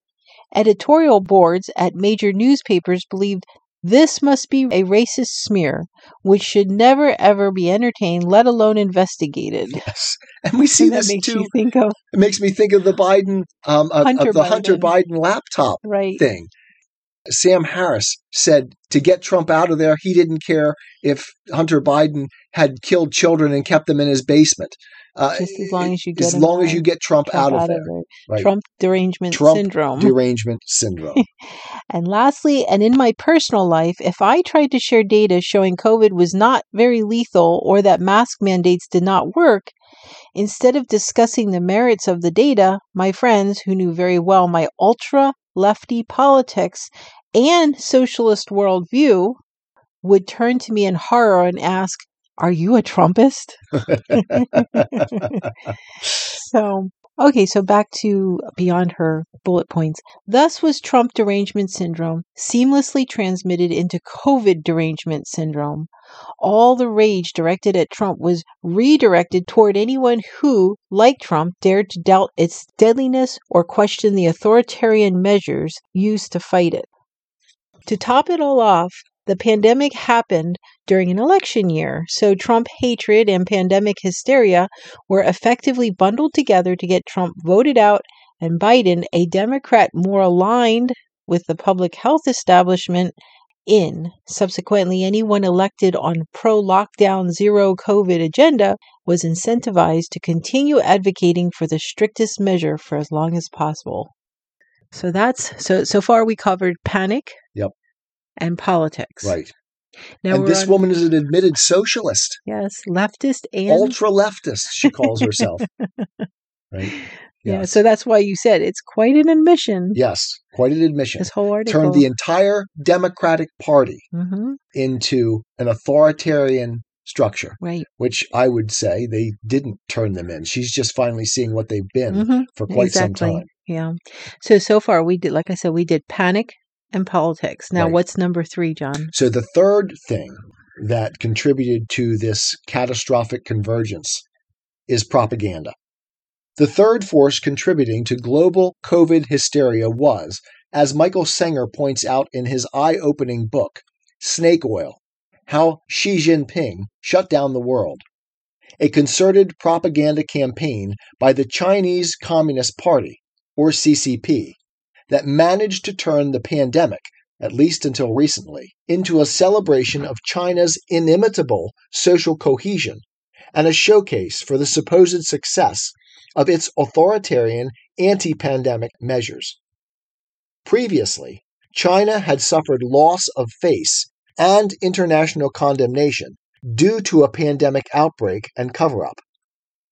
editorial boards at major newspapers believed this must be a racist smear, which should never ever be entertained, let alone investigated. Yes. And we see that this makes too. think of It makes me think of the Biden, um, of, Hunter of the Hunter Biden. Biden laptop right. thing. Sam Harris said to get Trump out of there, he didn't care if Hunter Biden had killed children and kept them in his basement. Uh, Just as long as you get as long as you get Trump, Trump out of there. it. Right. Trump derangement Trump syndrome. Derangement syndrome. (laughs) and lastly, and in my personal life, if I tried to share data showing COVID was not very lethal or that mask mandates did not work, instead of discussing the merits of the data, my friends who knew very well my ultra lefty politics and socialist worldview would turn to me in horror and ask, Are you a Trumpist? (laughs) So, okay, so back to beyond her bullet points. Thus was Trump derangement syndrome seamlessly transmitted into COVID derangement syndrome. All the rage directed at Trump was redirected toward anyone who, like Trump, dared to doubt its deadliness or question the authoritarian measures used to fight it. To top it all off, the pandemic happened during an election year, so Trump hatred and pandemic hysteria were effectively bundled together to get Trump voted out and Biden, a Democrat more aligned with the public health establishment, in. Subsequently, anyone elected on pro lockdown zero COVID agenda was incentivized to continue advocating for the strictest measure for as long as possible. So that's so so far we covered panic. And politics. right. Now and this on- woman is an admitted socialist, yes, leftist and ultra leftist, she calls herself. (laughs) right? yeah, so that's why you said it's quite an admission. yes, quite an admission. This whole article. Turned the entire Democratic Party hmm into an authoritarian structure, Right. which I would say they didn't turn them in. She's just finally seeing what they've been hmm for quite exactly. some time. Yeah. So so far we did, like I said, we did panic and politics. Now Right. what's number three, John? So the third thing that contributed to this catastrophic convergence is propaganda. The third force contributing to global COVID hysteria was, as Michael Senger points out in his eye opening book, Snake Oil How Xi Jinping Shut Down the World, a concerted propaganda campaign by the Chinese Communist Party, or CCP, that managed to turn the pandemic at least until recently, into a celebration of China's inimitable social cohesion and a showcase for the supposed success of its authoritarian anti pandemic measures. Previously, China had suffered loss of face and international condemnation due to a pandemic outbreak and cover up.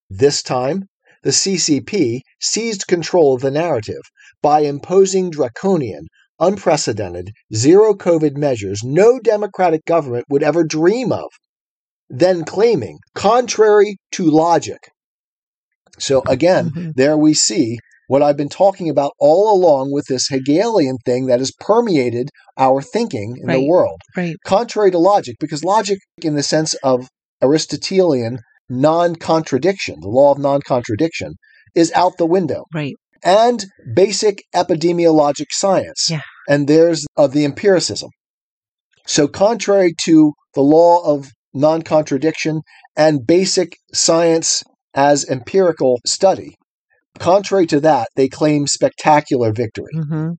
This time, the CCP seized control of the narrative by imposing draconian, unprecedented zero COVID measures no democratic government would ever dream of, then claiming, contrary to logic. So again, Mhm. there we see what I've been talking about all along with this Hegelian thing that has permeated our thinking in the world, Right. contrary to logic, because logic, in the sense of Aristotelian non contradiction, the law of non contradiction, is out the window Right. And basic epidemiologic science. Yeah. And there's of the empiricism. So, contrary to the law of non contradiction and basic science as empirical study, contrary to that, they claim spectacular victory. hmm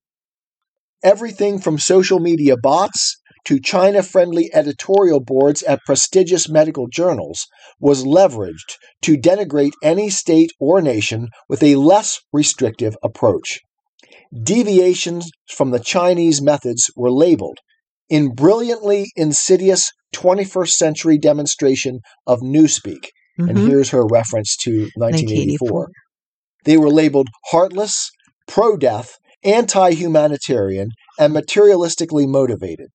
Everything from social media bots to China friendly editorial boards at prestigious medical journals was leveraged to denigrate any state or nation with a less restrictive approach. Deviations from the Chinese methods were labeled in brilliantly insidious 21st century demonstration of Newspeak. And Mhm. here's her reference to 1984. 1984. They were labeled heartless, pro death, anti humanitarian, and materialistically motivated.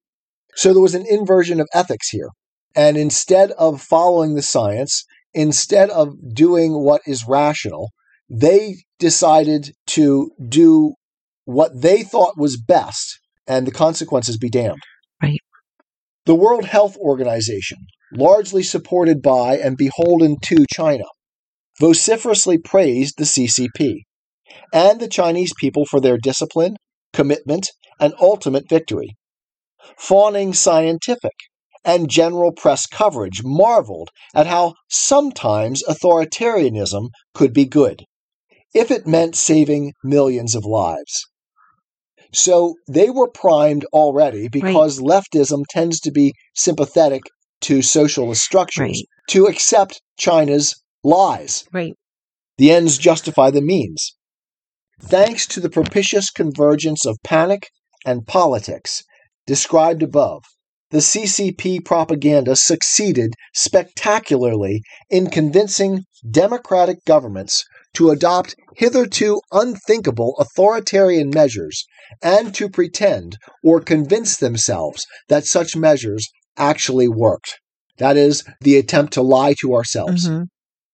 So there was an inversion of ethics here. And instead of following the science, instead of doing what is rational, they decided to do what they thought was best, and the consequences be damned. Right. The World Health Organization, largely supported by and beholden to China, vociferously praised the CCP and the Chinese people for their discipline, commitment, and ultimate victory. Fawning scientific and general press coverage marveled at how sometimes authoritarianism could be good, if it meant saving millions of lives. So they were primed already because leftism tends to be sympathetic to socialist structures Right. to accept China's lies. Right. The ends justify the means. Thanks to the propitious convergence of panic and politics described above, the CCP propaganda succeeded spectacularly in convincing democratic governments to adopt hitherto unthinkable authoritarian measures and to pretend or convince themselves that such measures actually worked. That is, the attempt to lie to ourselves. Mhm.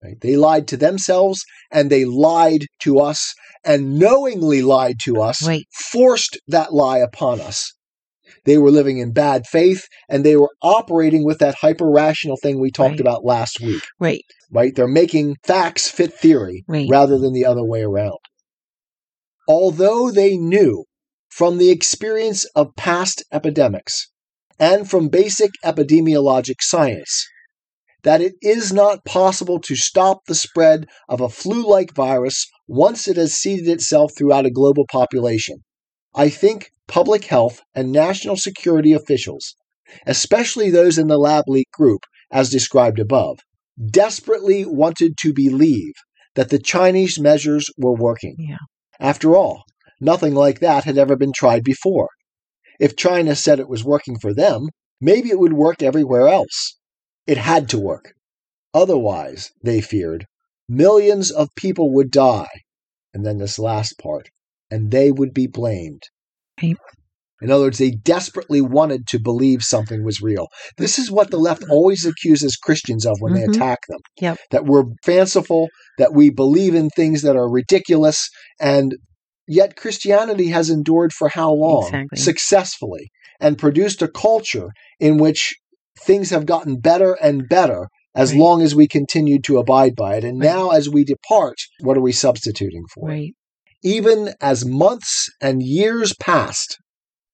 Right? They lied to themselves and they lied to us and knowingly lied to us, Right. forced that lie upon us. They were living in bad faith and they were operating with that hyper rational thing we talked Right. about last week, Right. right? They're making facts fit theory Right. rather than the other way around. Although they knew from the experience of past epidemics and from basic epidemiologic science that it is not possible to stop the spread of a flu like virus once it has seeded itself throughout a global population. I think public health and national security officials, especially those in the lab leak group, as described above, desperately wanted to believe that the Chinese measures were working. Yeah. After all, nothing like that had ever been tried before. If China said it was working for them, maybe it would work everywhere else. It had to work. Otherwise, they feared, millions of people would die. And then this last part, and they would be blamed. Right. In other words, they desperately wanted to believe something was real. This is what the left always accuses Christians of when Mhm. they attack them. Yep. That we're fanciful, that we believe in things that are ridiculous, and yet Christianity has endured for how long? Exactly. Successfully, and produced a culture in which things have gotten better and better as Right. long as we continue to abide by it. And Right. now, as we depart, what are we substituting for? Right. Even as months and years passed,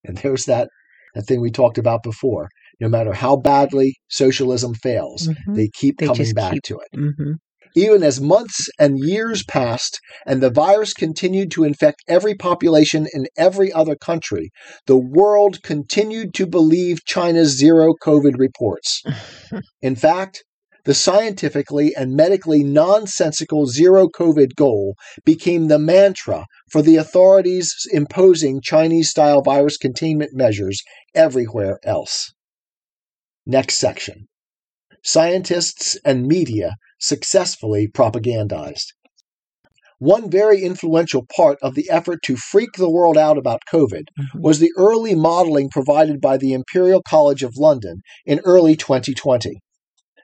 and there's that, that thing we talked about before. No matter how badly socialism fails, Mhm. they keep They coming back keep- to it. hmm Even as months and years passed and the virus continued to infect every population in every other country, the world continued to believe China's zero COVID reports. (laughs) In fact, the scientifically and medically nonsensical zero COVID goal became the mantra for the authorities imposing Chinese style virus containment measures everywhere else. Next section Scientists and media successfully propagandized. One very influential part of the effort to freak the world out about COVID Mhm. was the early modeling provided by the Imperial College of London in early 2020.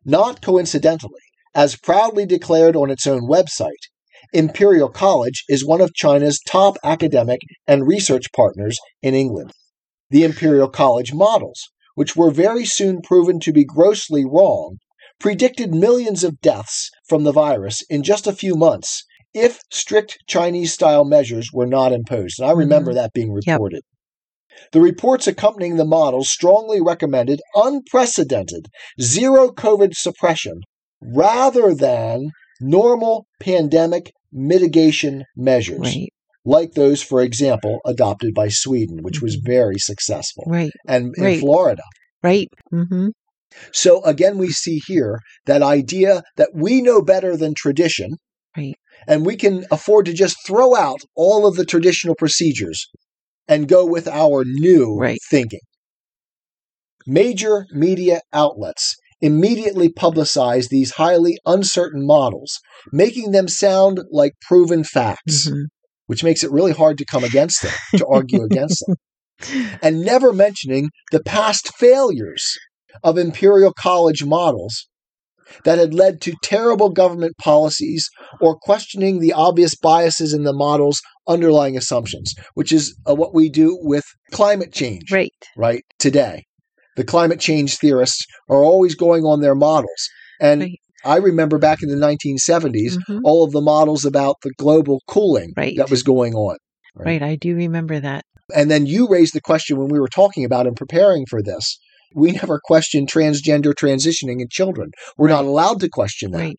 Not coincidentally, as proudly declared on its own website, Imperial College is one of China's top academic and research partners in England. The Imperial College models, which were very soon proven to be grossly wrong, predicted millions of deaths from the virus in just a few months if strict Chinese style measures were not imposed. And I mm-hmm. remember that being reported. The reports accompanying the models strongly recommended unprecedented zero COVID suppression rather than normal pandemic mitigation measures. Right. like those, for example, adopted by Sweden, which was very successful, Right. and in Right. Florida. Right. Mm-hmm. So again, we see here that idea that we know better than tradition, Right. and we can afford to just throw out all of the traditional procedures and go with our new Right. thinking. Major media outlets immediately publicize these highly uncertain models, making them sound like proven facts, Mhm. which makes it really hard to come against them, to argue against them (laughs) and never mentioning the past failures of Imperial College models that had led to terrible government policies or questioning the obvious biases in the model's underlying assumptions, which is uh, what we do with climate change, Right. right? Today. The climate change theorists are always going on their models. And Right. I remember back in the 1970s, Mhm. all of the models about the global cooling Right. that was going on. Right. I do remember that. And then you raised the question when we were talking about and preparing for this. We never question transgender transitioning in children. We're not allowed to question that. Right.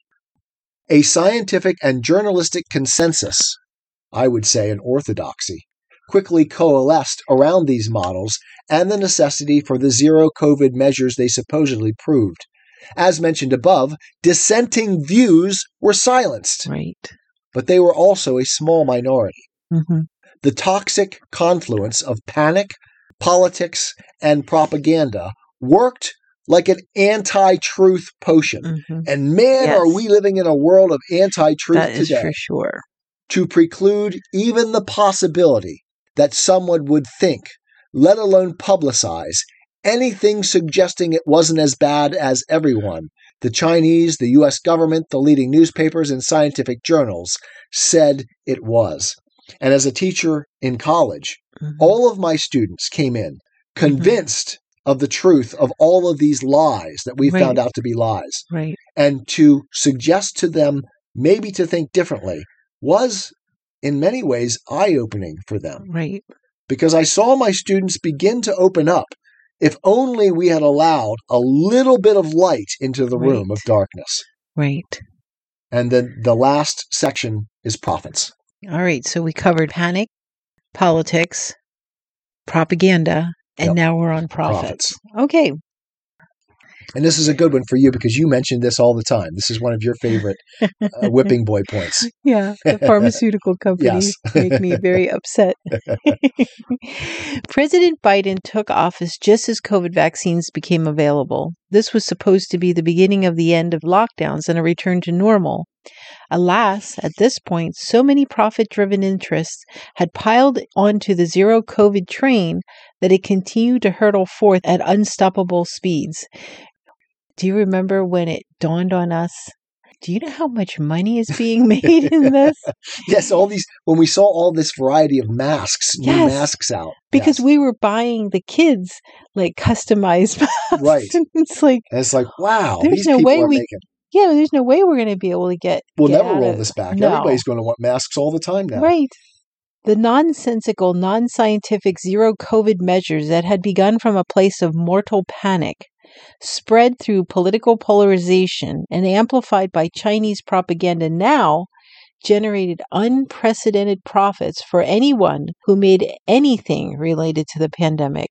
A scientific and journalistic consensus, I would say an orthodoxy, quickly coalesced around these models and the necessity for the zero COVID measures they supposedly proved. As mentioned above, dissenting views were silenced, Right. but they were also a small minority Mm-hmm. the toxic confluence of panic, politics, and propaganda worked like an anti truth potion. Mm-hmm. And man, Yes. are we living in a world of anti truth That is today for sure. to preclude even the possibility that someone would think, let alone publicize, anything suggesting it wasn't as bad as everyone. The Chinese, the US government, the leading newspapers, and scientific journals said it was. And as a teacher in college, Mhm. all of my students came in convinced of the truth of all of these lies that we Right. found out to be lies. Right. And to suggest to them maybe to think differently was, in many ways, eye opening for them Right. because I saw my students begin to open up. If only we had allowed a little bit of light into the room of darkness. Right. And then the last section is profits. All right. So we covered panic, politics, propaganda, and Yep. now we're on profits. Prophets. Okay. And this is a good one for you because you mentioned this all the time. This is one of your favorite uh, (laughs) whipping boy points. Yeah, the (laughs) pharmaceutical companies Yes. make me very upset. (laughs) President Biden took office just as COVID vaccines became available. This was supposed to be the beginning of the end of lockdowns and a return to normal. Alas, at this point, so many profit driven interests had piled onto the zero COVID train that it continued to hurtle forth at unstoppable speeds. Do you remember when it dawned on us? Do you know how much money is being made in this? (laughs) Yes, all these, when we saw all this variety of masks, new Yes. masks out. Because Yes. we were buying the kids like customized (laughs) masks. Right. It's like, And it's like, wow, There's these no way are we- making. Yeah, there's no way we're going to be able to get. We'll get never roll of- this back. No. Everybody's going to want masks all the time now. Right. The nonsensical, non scientific zero COVID measures that had begun from a place of mortal panic, spread through political polarization, and amplified by Chinese propaganda now generated unprecedented profits for anyone who made anything related to the pandemic.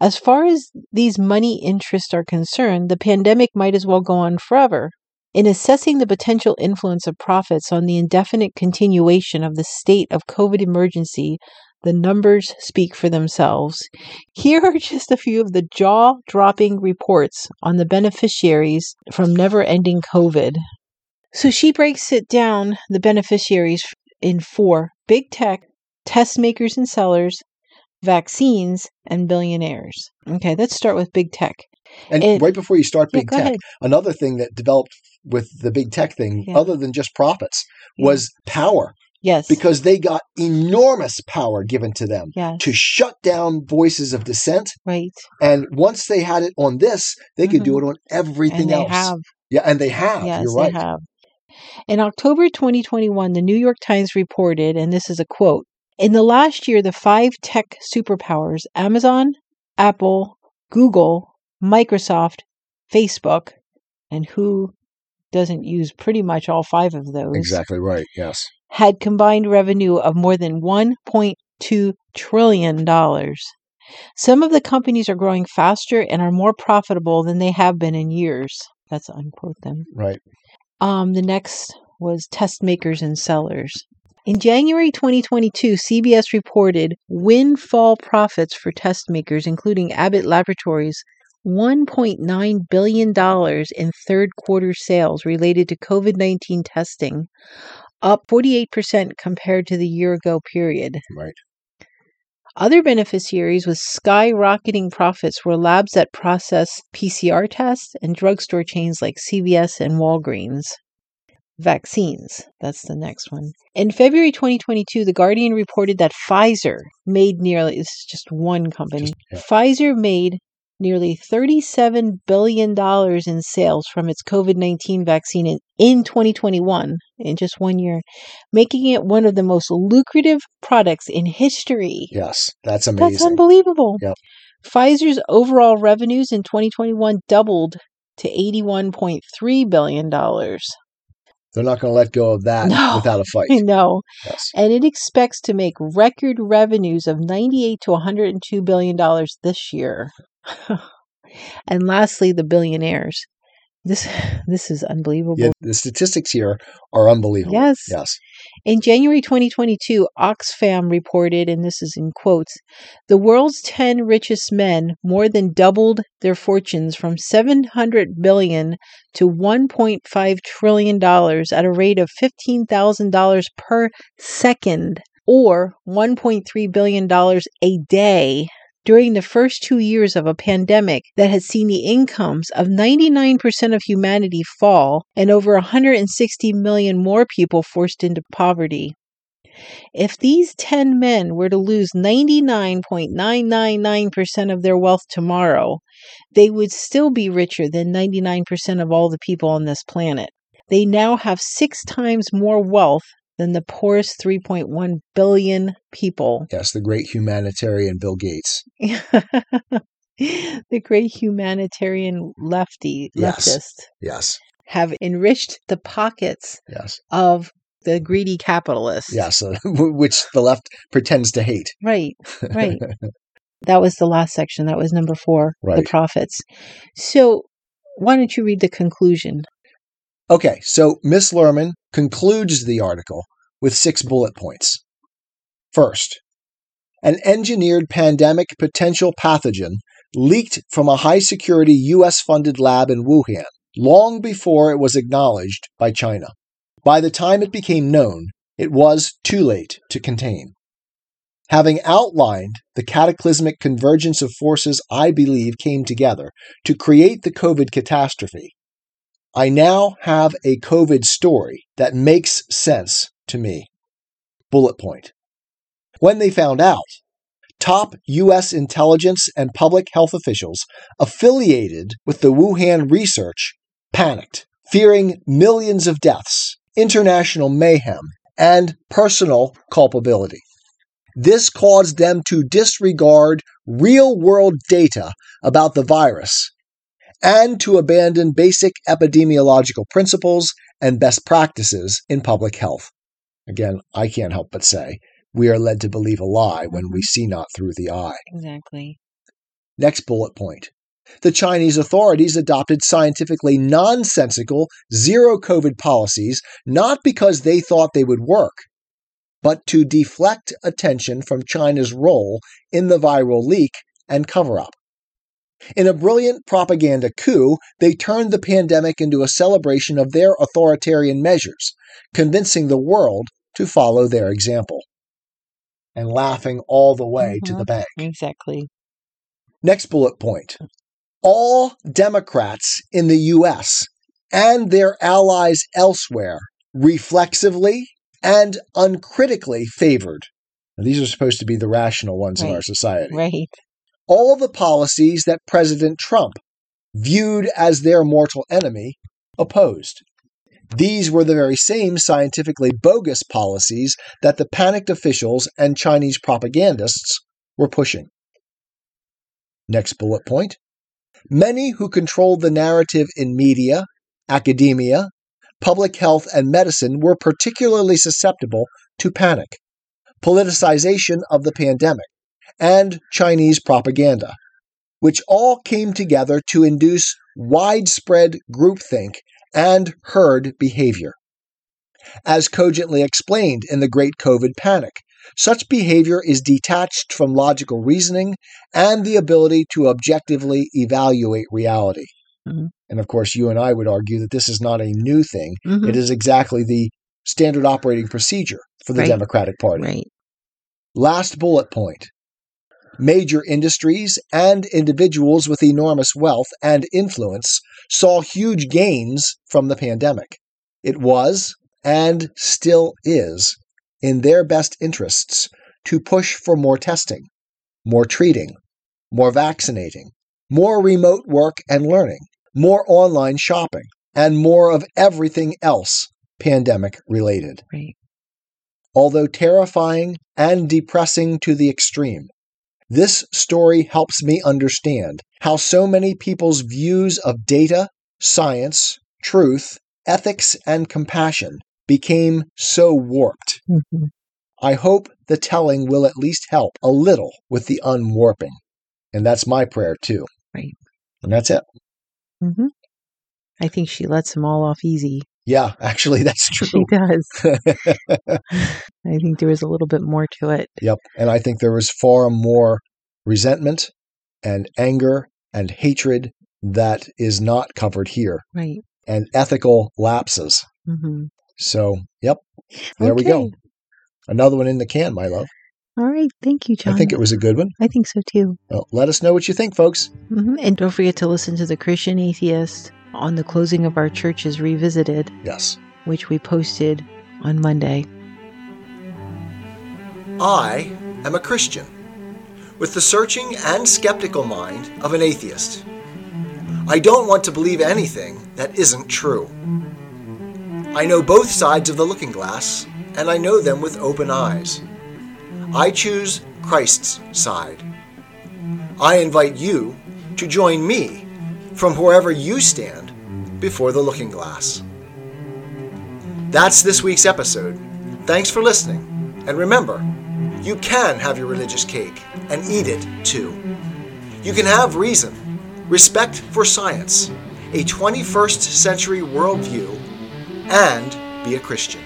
As far as these money interests are concerned, the pandemic might as well go on forever. In assessing the potential influence of profits on the indefinite continuation of the state of COVID emergency, the numbers speak for themselves. Here are just a few of the jaw dropping reports on the beneficiaries from never ending COVID. So she breaks it down, the beneficiaries, in four big tech, test makers and sellers, vaccines, and billionaires. Okay, let's start with big tech. And, right before you start Yeah, big tech, ahead. another thing that developed with the big tech thing, Yeah. other than just profits, was power Yes. because they got enormous power given to them yes. to shut down voices of dissent. Right. And once they had it on this, they could do it on everything Mm-hmm. else. have. Yeah, and they have. Yes, You're right. they have. In October 2021, the New York Times reported, and this is a quote In the last year, the five tech superpowers Amazon, Apple, Google, Microsoft, Facebook, and who doesn't use pretty much all five of those Exactly right. Yes. had combined revenue of more than $1.2 trillion. Some of the companies are growing faster and are more profitable than they have been in years. That's unquote them. Right. Um, the next was test makers and sellers. In January 2022, CBS reported windfall profits for test makers, including Abbott Laboratories, $1.9 billion in third quarter sales related to COVID 19 testing, up 48% compared to the year ago period. Right. Other beneficiaries with skyrocketing profits were labs that process PCR tests and drugstore chains like CVS and Walgreens. Vaccines, that's the next one. In February 2022, The Guardian reported that Pfizer made nearly, this is just one company, Just- yeah. Pfizer made nearly $37 billion in sales from its COVID 19 vaccine in, in 2021, in just one year, making it one of the most lucrative products in history. Yes. That's amazing. That's unbelievable. Yep. Pfizer's overall revenues in 2021 doubled to $81.3 billion. They're not going to let go of that No. without a fight. (laughs) Know. Yes. And it expects to make record revenues of 98 to 102 billion dollars this year. (laughs) and lastly, the billionaires. This (sighs) this is unbelievable. Yeah, the statistics here are unbelievable. Yes. Yes. In January 2022, Oxfam reported, and this is in quotes, the world's 10 richest men more than doubled their fortunes from 700 billion to 1.5 trillion dollars at a rate of $15,000 per second or 1.3 billion dollars a day during the first two years of a pandemic that had seen the incomes of 99% of humanity fall and over 160 million more people forced into poverty. If these 10 men were to lose 99.999% of their wealth tomorrow, they would still be richer than 99% of all the people on this planet. They now have six times more wealth than the poorest 3.1 billion people. Yes. The great humanitarian Bill Gates. (laughs) the great humanitarian lefty Yes. leftist Yes. have enriched the pockets Yes. of the greedy capitalists. Yes. uh, (laughs) which the left pretends to hate. Right, (laughs) right. that was the last section. That was number four, the profits. So why don't you read the conclusion? Okay, so Miss Lerman concludes the article with six bullet points. First, an engineered pandemic potential pathogen leaked from a high security U.S. funded lab in Wuhan long before it was acknowledged by China. By the time it became known, it was too late to contain. Having outlined the cataclysmic convergence of forces I believe came together to create the COVID catastrophe, I now have a COVID story that makes sense to me. Bullet point. When they found out, top U.S. intelligence and public health officials affiliated with the Wuhan research panicked, fearing millions of deaths, international mayhem, and personal culpability. This caused them to disregard real world data about the virus and to abandon basic epidemiological principles and best practices in public health. Again, I can't help but say, we are led to believe a lie when we see not through the eye. Exactly. Next bullet point. The Chinese authorities adopted scientifically nonsensical zero COVID policies not because they thought they would work, but to deflect attention from China's role in the viral leak and cover up. In a brilliant propaganda coup, they turned the pandemic into a celebration of their authoritarian measures, convincing the world to follow their example. And laughing all the way to Mhm. the bank. Exactly. Next bullet point. All Democrats in the U.S. and their allies elsewhere reflexively and uncritically favored. Now, these are supposed to be the rational ones in our society. Right. All the policies that President Trump, viewed as their mortal enemy, opposed. These were the very same scientifically bogus policies that the panicked officials and Chinese propagandists were pushing. Next bullet point. Many who controlled the narrative in media, academia, public health and medicine were particularly susceptible to panic, politicization of the pandemic, and Chinese propaganda, which all came together to induce widespread groupthink and herd behavior. As cogently explained in the Great COVID Panic, such behavior is detached from logical reasoning and the ability to objectively evaluate reality. Mhm. And of course, you and I would argue that this is not a new thing. Mhm. It is exactly the standard operating procedure for the Right. Democratic Party. Right. Last bullet point. Major industries and individuals with enormous wealth and influence saw huge gains from the pandemic. It was, and still is, in their best interests to push for more testing, more treating, more vaccinating, more remote work and learning, more online shopping, and more of everything else pandemic related Right. although terrifying and depressing to the extreme. This story helps me understand how so many people's views of data, science, truth, ethics, and compassion became so warped. Mhm. I hope the telling will at least help a little with the unwarping. And that's my prayer too. Right. And that's it. Mhm. I think she lets them all off easy. Yeah, (laughs) actually, that's true. She does. (laughs) I think there was a little bit more to it. Yep. And I think there was far more resentment and anger and hatred that is not covered here Right. and ethical lapses. hmm So, yep, there we go. Another one in the can, my love. All right. Thank you, John. I think it was a good one. I think so too. Well, let us know what you think, folks. hmm And don't forget to listen to the Christian Atheist on the closing of our churches revisited, Yes. which we posted on Monday. I am a Christian with the searching and skeptical mind of an atheist. I don't want to believe anything that isn't true. I know both sides of the looking glass, and I know them with open eyes. I choose Christ's side. I invite you to join me from wherever you stand before the looking glass. That's this week's episode. Thanks for listening. And remember, you can have your religious cake and eat it too. You can have reason, respect for science, a 21st century worldview, and be a Christian.